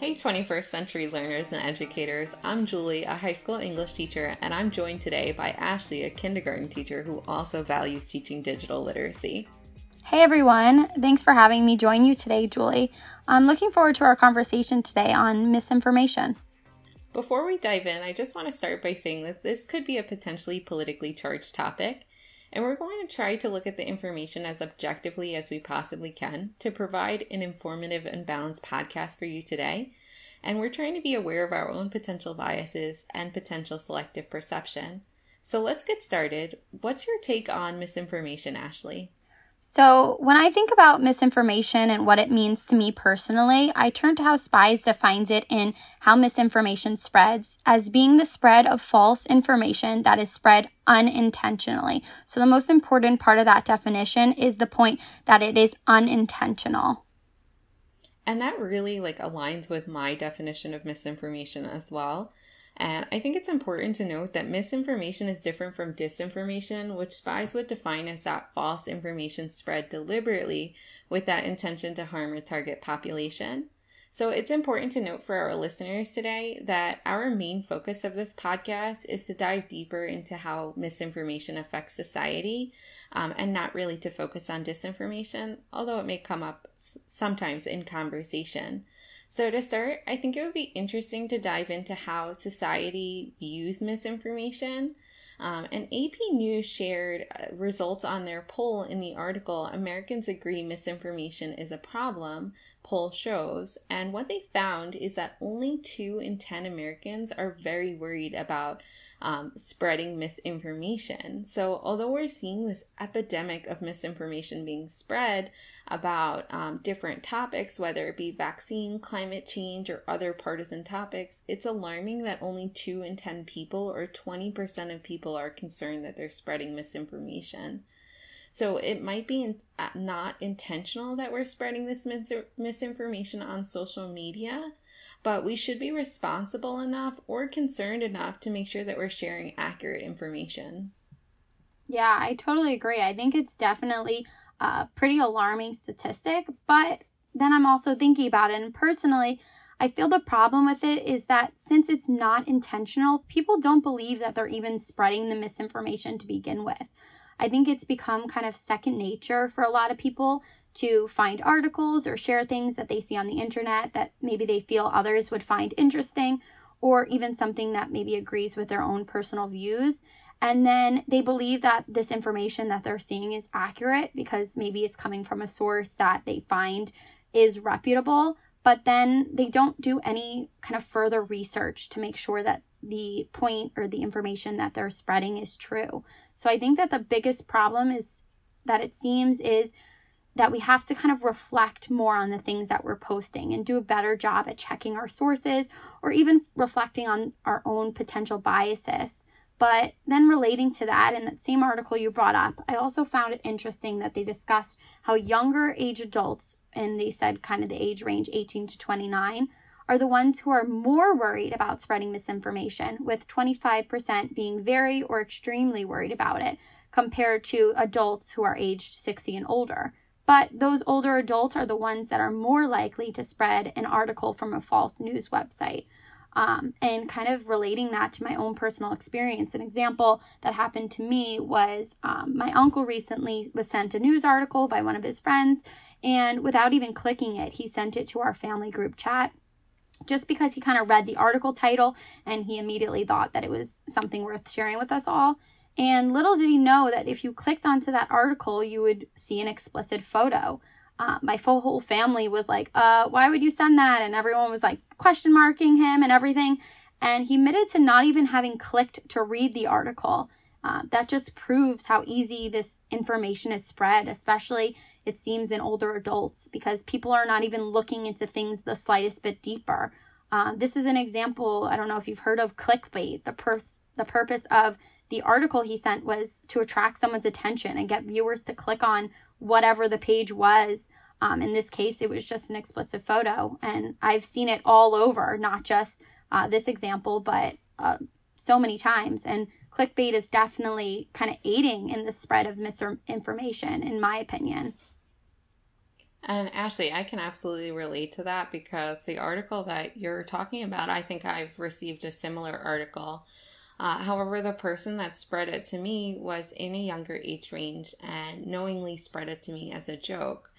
Hey, 21st century learners and educators. I'm Julie, a high school English teacher, and I'm joined today by Ashley, a kindergarten teacher who also values teaching digital literacy. Hey everyone, thanks for having me join you today, Julie. I'm looking forward to our conversation today on misinformation. Before we dive in, I just want to start by saying that this could be a potentially politically charged topic, and we're going to try to look at the information as objectively as we possibly can to provide an informative and balanced podcast for you today. And we're trying to be aware of our own potential biases and potential selective perception. So let's get started. What's your take on misinformation, Ashley? So, when I think about misinformation and what it means to me personally, I turn to how Spies defines it in How Misinformation Spreads as being the spread of false information that is spread unintentionally. So, the most important part of that definition is the point that it is unintentional. And that really like aligns with my definition of misinformation as well. And I think it's important to note that misinformation is different from disinformation, which Spies would define as that false information spread deliberately with that intention to harm a target population. So it's important to note for our listeners today that our main focus of this podcast is to dive deeper into how misinformation affects society um, and not really to focus on disinformation, although it may come up sometimes in conversation. So, to start, I think it would be interesting to dive into how society views misinformation. Um, and AP News shared uh, results on their poll in the article Americans Agree Misinformation is a Problem, poll shows. And what they found is that only two in 10 Americans are very worried about um, spreading misinformation. So, although we're seeing this epidemic of misinformation being spread about um, different topics, whether it be vaccine, climate change, or other partisan topics, it's alarming that only 2 in 10 people, or 20% of people, are concerned that they're spreading misinformation. So, it might be uh, not intentional that we're spreading this mis- misinformation on social media but we should be responsible enough or concerned enough to make sure that we're sharing accurate information. Yeah, I totally agree. I think it's definitely a pretty alarming statistic, but then I'm also thinking about it. And personally, I feel the problem with it is that since it's not intentional, people don't believe that they're even spreading the misinformation to begin with. I think it's become kind of second nature for a lot of people to find articles or share things that they see on the internet that maybe they feel others would find interesting, or even something that maybe agrees with their own personal views. And then they believe that this information that they're seeing is accurate because maybe it's coming from a source that they find is reputable, but then they don't do any kind of further research to make sure that the point or the information that they're spreading is true. So I think that the biggest problem is that it seems is that we have to kind of reflect more on the things that we're posting and do a better job at checking our sources or even reflecting on our own potential biases. But then relating to that, in that same article you brought up, I also found it interesting that they discussed how younger age adults, and they said kind of the age range 18 to 29, are the ones who are more worried about spreading misinformation, with 25% being very or extremely worried about it, compared to adults who are aged 60 and older. But those older adults are the ones that are more likely to spread an article from a false news website. Um, and kind of relating that to my own personal experience. An example that happened to me was um, my uncle recently was sent a news article by one of his friends, and without even clicking it, he sent it to our family group chat just because he kind of read the article title and he immediately thought that it was something worth sharing with us all. And little did he know that if you clicked onto that article, you would see an explicit photo. Uh, my full whole family was like, uh, why would you send that? And everyone was like question marking him and everything. And he admitted to not even having clicked to read the article. Uh, that just proves how easy this information is spread, especially it seems in older adults, because people are not even looking into things the slightest bit deeper. Uh, this is an example. I don't know if you've heard of clickbait. The pur- the purpose of the article he sent was to attract someone's attention and get viewers to click on whatever the page was. Um, in this case, it was just an explicit photo. And I've seen it all over, not just uh, this example, but uh, so many times. And clickbait is definitely kind of aiding in the spread of misinformation, in my opinion. And Ashley, I can absolutely relate to that because the article that you're talking about, I think I've received a similar article. Uh, however, the person that spread it to me was in a younger age range and knowingly spread it to me as a joke.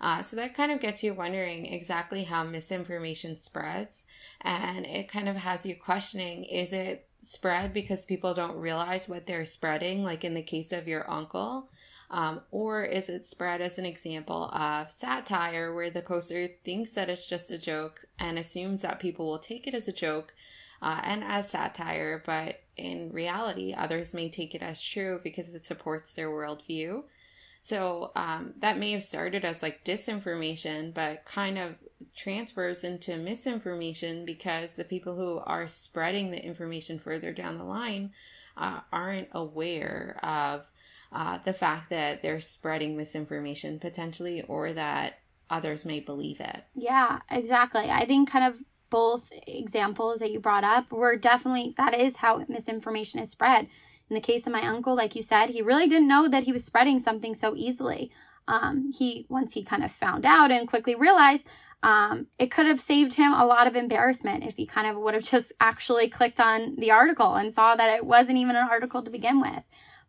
Uh, so that kind of gets you wondering exactly how misinformation spreads. And it kind of has you questioning is it spread because people don't realize what they're spreading, like in the case of your uncle? Um, or is it spread as an example of satire where the poster thinks that it's just a joke and assumes that people will take it as a joke uh, and as satire, but in reality, others may take it as true because it supports their worldview. So um, that may have started as like disinformation, but kind of transfers into misinformation because the people who are spreading the information further down the line uh, aren't aware of uh, the fact that they're spreading misinformation potentially or that others may believe it. Yeah, exactly. I think kind of both examples that you brought up were definitely that is how misinformation is spread. In the case of my uncle, like you said, he really didn't know that he was spreading something so easily. Um, he once he kind of found out and quickly realized um, it could have saved him a lot of embarrassment if he kind of would have just actually clicked on the article and saw that it wasn't even an article to begin with.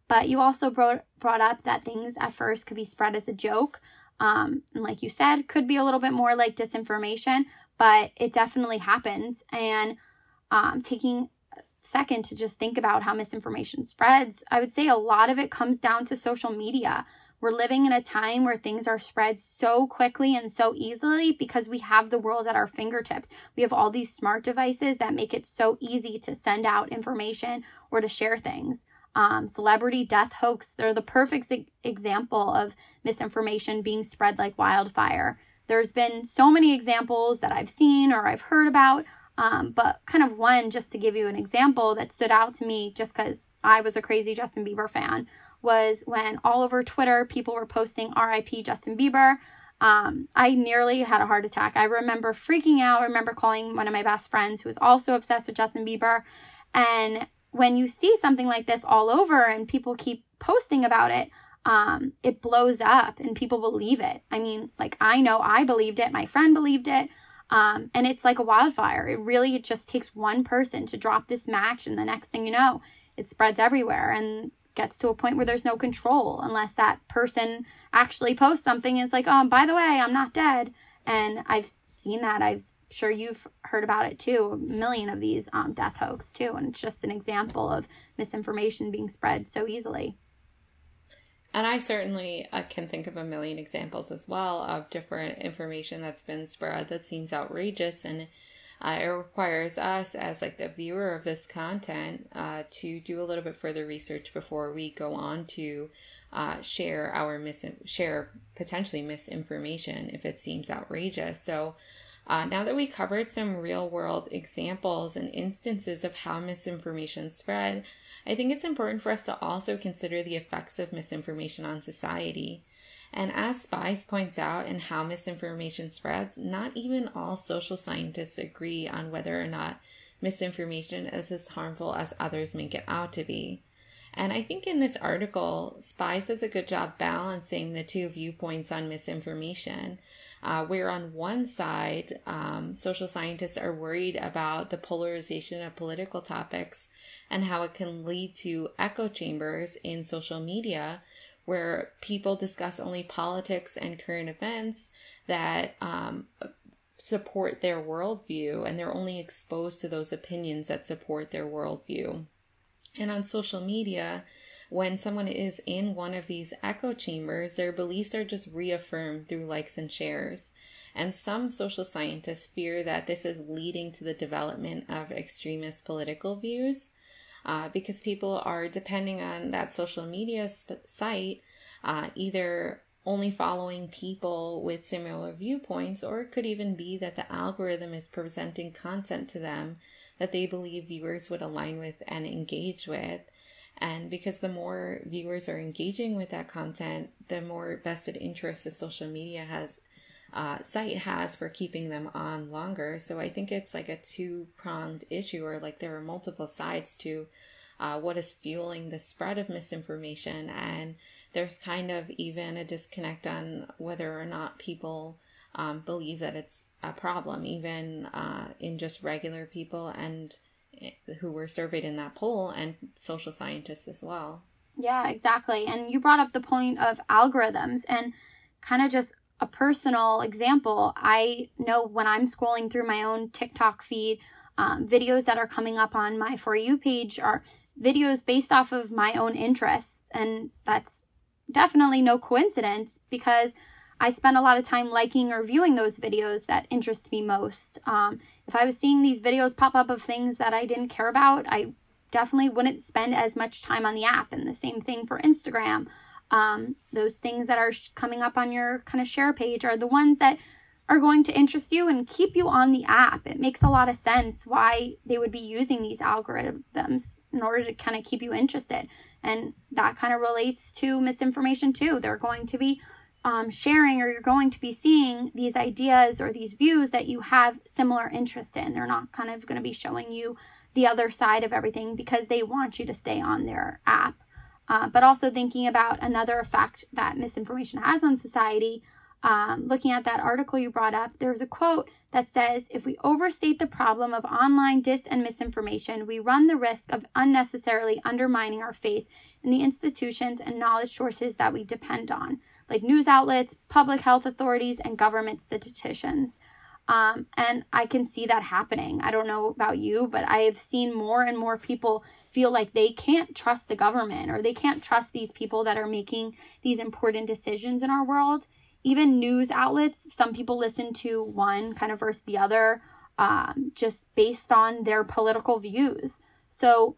But you also brought, brought up that things at first could be spread as a joke. Um, and like you said, could be a little bit more like disinformation, but it definitely happens. And um, taking a second to just think about how misinformation spreads, I would say a lot of it comes down to social media. We're living in a time where things are spread so quickly and so easily because we have the world at our fingertips. We have all these smart devices that make it so easy to send out information or to share things um, celebrity death hoax. They're the perfect example of misinformation being spread like wildfire. There's been so many examples that I've seen or I've heard about, um, but kind of one just to give you an example that stood out to me just because I was a crazy Justin Bieber fan was when all over Twitter people were posting RIP Justin Bieber. Um, I nearly had a heart attack. I remember freaking out. I remember calling one of my best friends who was also obsessed with Justin Bieber and when you see something like this all over and people keep posting about it, um, it blows up and people believe it. I mean, like I know I believed it, my friend believed it, um, and it's like a wildfire. It really it just takes one person to drop this match, and the next thing you know, it spreads everywhere and gets to a point where there's no control unless that person actually posts something and it's like, oh, by the way, I'm not dead. And I've seen that. I'm sure you've heard about it too a million of these um, death hoax too and it's just an example of misinformation being spread so easily and i certainly can think of a million examples as well of different information that's been spread that seems outrageous. And uh, it requires us as like the viewer of this content uh, to do a little bit further research before we go on to uh, share our mis share potentially misinformation if it seems outrageous. So uh, now that we covered some real world examples and instances of how misinformation spread, I think it's important for us to also consider the effects of misinformation on society. And as Spies points out in How Misinformation Spreads, not even all social scientists agree on whether or not misinformation is as harmful as others make it out to be. And I think in this article, Spies does a good job balancing the two viewpoints on misinformation uh, where on one side, um, social scientists are worried about the polarization of political topics and how it can lead to echo chambers in social media where people discuss only politics and current events that um, support their worldview and they're only exposed to those opinions that support their worldview. And on social media, when someone is in one of these echo chambers, their beliefs are just reaffirmed through likes and shares. And some social scientists fear that this is leading to the development of extremist political views uh, because people are depending on that social media sp- site, uh, either only following people with similar viewpoints, or it could even be that the algorithm is presenting content to them that they believe viewers would align with and engage with. And because the more viewers are engaging with that content, the more vested interest the social media has uh, site has for keeping them on longer. So I think it's like a two pronged issue, or like there are multiple sides to uh, what is fueling the spread of misinformation. And there's kind of even a disconnect on whether or not people um, believe that it's a problem, even uh, in just regular people and who were surveyed in that poll, and social scientists as well. Yeah, exactly. And you brought up the point of algorithms and kind of just a personal example. I know when I'm scrolling through my own TikTok feed, um, videos that are coming up on my For You page are videos based off of my own interests. And that's definitely no coincidence because I spend a lot of time liking or viewing those videos that interest me most. Um, if I was seeing these videos pop up of things that I didn't care about, I definitely wouldn't spend as much time on the app. And the same thing for Instagram. Um, those things that are sh- coming up on your kind of share page are the ones that are going to interest you and keep you on the app. It makes a lot of sense why they would be using these algorithms in order to kind of keep you interested. And that kind of relates to misinformation too. They're going to be um, sharing or you're going to be seeing these ideas or these views that you have similar interest in. They're not kind of going to be showing you the other side of everything because they want you to stay on their app. Uh, but also thinking about another effect that misinformation has on society. Um, looking at that article you brought up, there's a quote that says If we overstate the problem of online dis and misinformation, we run the risk of unnecessarily undermining our faith in the institutions and knowledge sources that we depend on, like news outlets, public health authorities, and government statisticians. Um, and I can see that happening. I don't know about you, but I have seen more and more people feel like they can't trust the government or they can't trust these people that are making these important decisions in our world. Even news outlets, some people listen to one kind of versus the other, um, just based on their political views. So,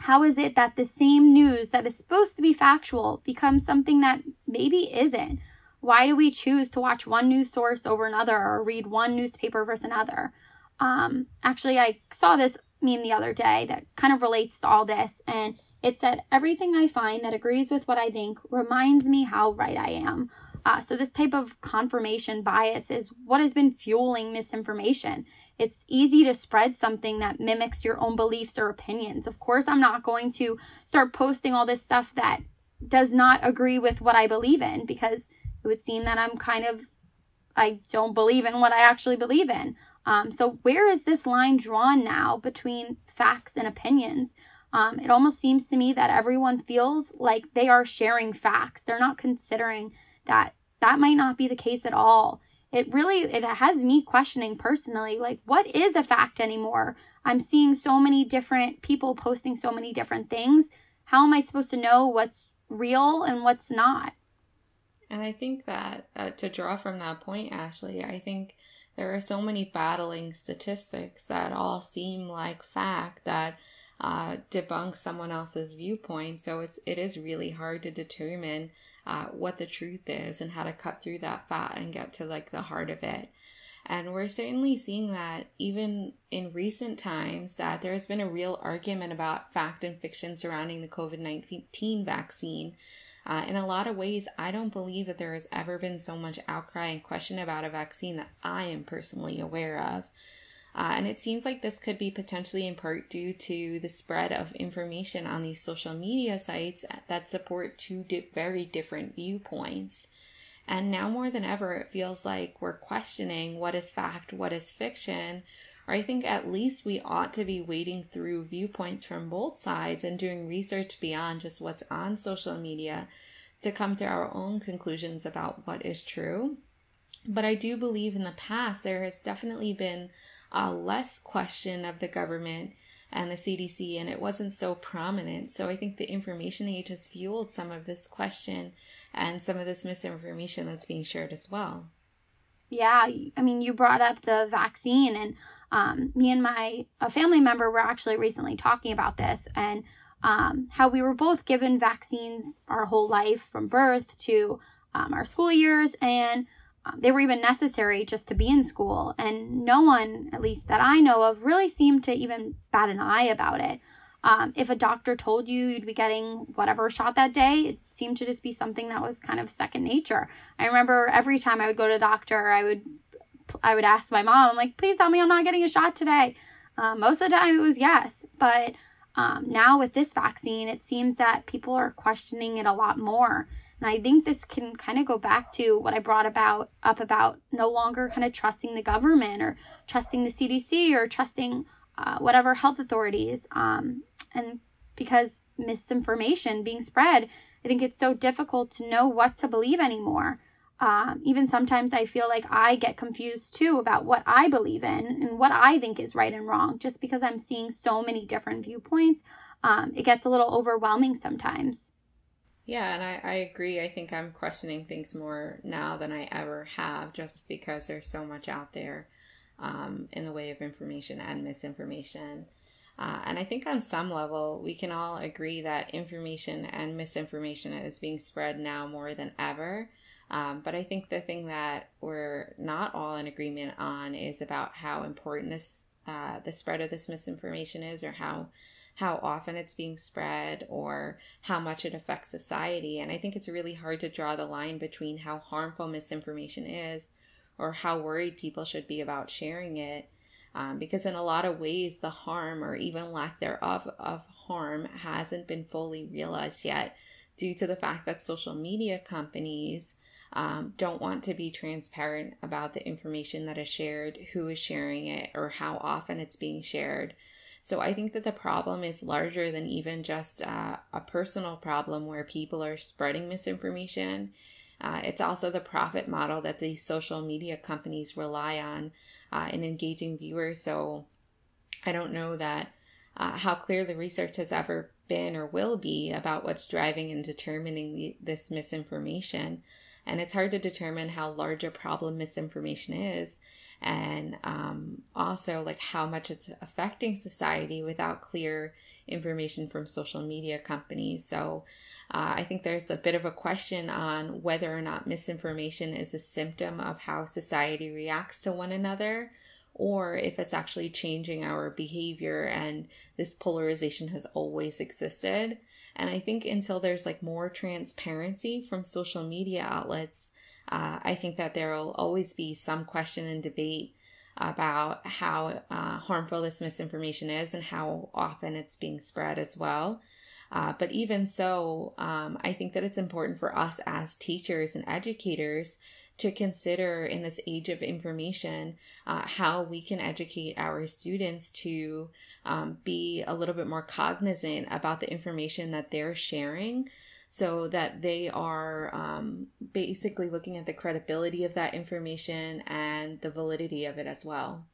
how is it that the same news that is supposed to be factual becomes something that maybe isn't? Why do we choose to watch one news source over another or read one newspaper versus another? Um, actually, I saw this meme the other day that kind of relates to all this, and it said, Everything I find that agrees with what I think reminds me how right I am. Uh, so, this type of confirmation bias is what has been fueling misinformation. It's easy to spread something that mimics your own beliefs or opinions. Of course, I'm not going to start posting all this stuff that does not agree with what I believe in because it would seem that I'm kind of, I don't believe in what I actually believe in. Um, so, where is this line drawn now between facts and opinions? Um, it almost seems to me that everyone feels like they are sharing facts. They're not considering that that might not be the case at all. It really it has me questioning personally like what is a fact anymore? I'm seeing so many different people posting so many different things. How am I supposed to know what's real and what's not? And I think that uh, to draw from that point, Ashley, I think there are so many battling statistics that all seem like fact that uh, debunk someone else's viewpoint. So it's it is really hard to determine uh, what the truth is and how to cut through that fat and get to like the heart of it. And we're certainly seeing that even in recent times that there has been a real argument about fact and fiction surrounding the COVID 19 vaccine. Uh, in a lot of ways, I don't believe that there has ever been so much outcry and question about a vaccine that I am personally aware of. Uh, and it seems like this could be potentially in part due to the spread of information on these social media sites that support two di- very different viewpoints. And now more than ever, it feels like we're questioning what is fact, what is fiction, or I think at least we ought to be wading through viewpoints from both sides and doing research beyond just what's on social media to come to our own conclusions about what is true. But I do believe in the past there has definitely been a less question of the government and the CDC, and it wasn't so prominent. So I think the information age has fueled some of this question and some of this misinformation that's being shared as well. Yeah, I mean, you brought up the vaccine, and um, me and my a family member were actually recently talking about this and um, how we were both given vaccines our whole life from birth to um, our school years and they were even necessary just to be in school and no one at least that i know of really seemed to even bat an eye about it um, if a doctor told you you'd be getting whatever shot that day it seemed to just be something that was kind of second nature i remember every time i would go to the doctor i would I would ask my mom, I'm like, please tell me I'm not getting a shot today. Uh, most of the time it was yes, but Um, now, with this vaccine, it seems that people are questioning it a lot more. And I think this can kind of go back to what I brought about up about no longer kind of trusting the government or trusting the CDC or trusting uh, whatever health authorities. Um, and because misinformation being spread, I think it's so difficult to know what to believe anymore. Um, even sometimes I feel like I get confused too about what I believe in and what I think is right and wrong, just because I'm seeing so many different viewpoints. Um, it gets a little overwhelming sometimes. Yeah, and I, I agree. I think I'm questioning things more now than I ever have, just because there's so much out there um, in the way of information and misinformation. Uh, and I think on some level, we can all agree that information and misinformation is being spread now more than ever. Um, but I think the thing that we're not all in agreement on is about how important this uh, the spread of this misinformation is, or how how often it's being spread, or how much it affects society. And I think it's really hard to draw the line between how harmful misinformation is, or how worried people should be about sharing it, um, because in a lot of ways, the harm or even lack thereof of harm hasn't been fully realized yet due to the fact that social media companies um, don't want to be transparent about the information that is shared, who is sharing it, or how often it's being shared. So I think that the problem is larger than even just uh, a personal problem where people are spreading misinformation. Uh, it's also the profit model that these social media companies rely on uh, in engaging viewers. So I don't know that uh, how clear the research has ever been or will be about what's driving and determining the, this misinformation. And it's hard to determine how large a problem misinformation is and um, also like how much it's affecting society without clear information from social media companies. So uh, I think there's a bit of a question on whether or not misinformation is a symptom of how society reacts to one another or if it's actually changing our behavior and this polarization has always existed. And I think until there's like more transparency from social media outlets, uh, I think that there will always be some question and debate about how uh, harmful this misinformation is and how often it's being spread as well. Uh, but even so, um, I think that it's important for us as teachers and educators to consider in this age of information uh, how we can educate our students to um, be a little bit more cognizant about the information that they're sharing so that they are um, basically looking at the credibility of that information and the validity of it as well.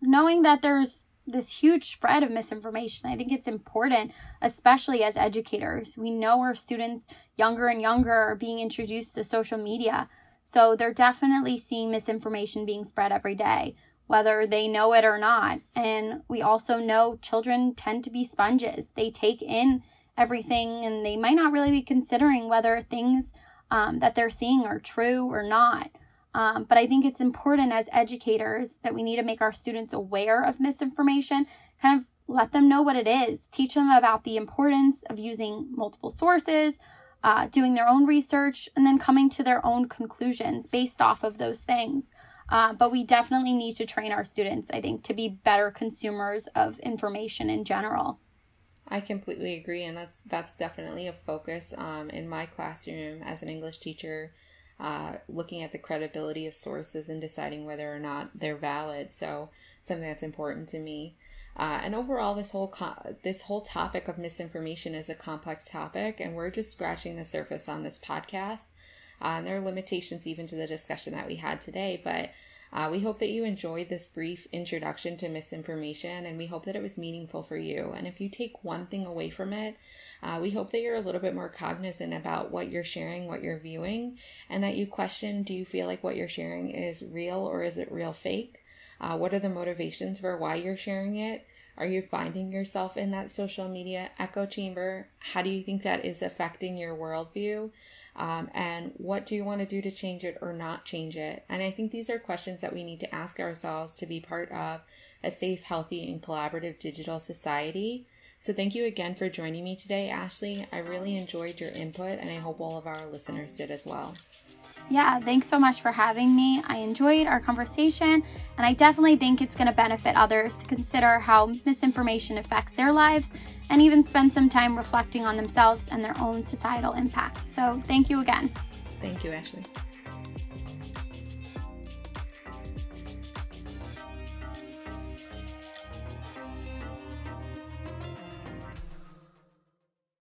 Knowing that there's this huge spread of misinformation. I think it's important, especially as educators. We know our students, younger and younger, are being introduced to social media. So they're definitely seeing misinformation being spread every day, whether they know it or not. And we also know children tend to be sponges. They take in everything and they might not really be considering whether things um, that they're seeing are true or not. Um, but I think it's important as educators that we need to make our students aware of misinformation, kind of let them know what it is, teach them about the importance of using multiple sources, uh, doing their own research, and then coming to their own conclusions based off of those things. Uh, but we definitely need to train our students, I think, to be better consumers of information in general. I completely agree, and that's that's definitely a focus um, in my classroom as an English teacher uh, looking at the credibility of sources and deciding whether or not they're valid. So something that's important to me. Uh, and overall, this whole co- this whole topic of misinformation is a complex topic, and we're just scratching the surface on this podcast. Uh, and there are limitations even to the discussion that we had today, but uh, we hope that you enjoyed this brief introduction to misinformation and we hope that it was meaningful for you. And if you take one thing away from it, uh, we hope that you're a little bit more cognizant about what you're sharing, what you're viewing, and that you question do you feel like what you're sharing is real or is it real fake? Uh, what are the motivations for why you're sharing it? Are you finding yourself in that social media echo chamber? How do you think that is affecting your worldview? Um, and what do you want to do to change it or not change it? And I think these are questions that we need to ask ourselves to be part of a safe, healthy, and collaborative digital society. So, thank you again for joining me today, Ashley. I really enjoyed your input, and I hope all of our listeners did as well. Yeah, thanks so much for having me. I enjoyed our conversation, and I definitely think it's going to benefit others to consider how misinformation affects their lives and even spend some time reflecting on themselves and their own societal impact. So, thank you again. Thank you, Ashley.